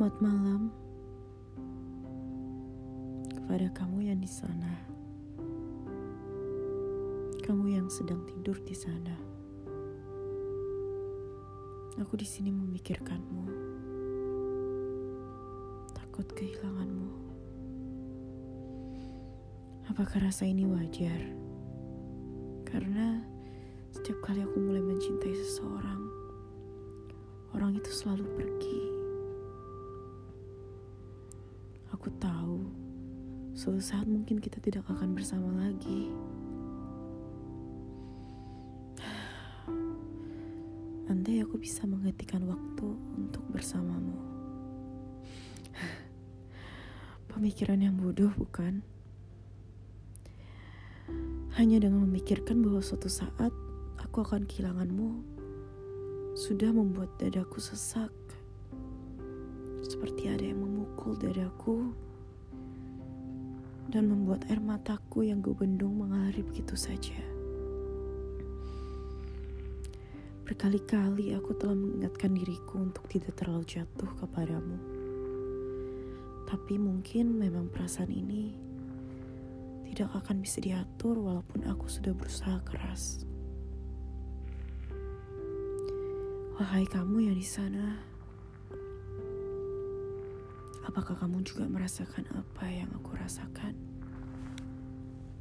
Selamat malam kepada kamu yang di sana. Kamu yang sedang tidur di sana. Aku di sini memikirkanmu. Takut kehilanganmu. Apakah rasa ini wajar? Karena setiap kali aku mulai mencintai seseorang, orang itu selalu pergi. Aku tahu suatu saat mungkin kita tidak akan bersama lagi. Andai aku bisa menghentikan waktu untuk bersamamu. Pemikiran yang bodoh, bukan? Hanya dengan memikirkan bahwa suatu saat aku akan kehilanganmu, sudah membuat dadaku sesak seperti ada yang memukul dadaku dan membuat air mataku yang gue bendung mengalir begitu saja. Berkali-kali aku telah mengingatkan diriku untuk tidak terlalu jatuh kepadamu. Tapi mungkin memang perasaan ini tidak akan bisa diatur walaupun aku sudah berusaha keras. Wahai kamu yang di sana, Apakah kamu juga merasakan apa yang aku rasakan?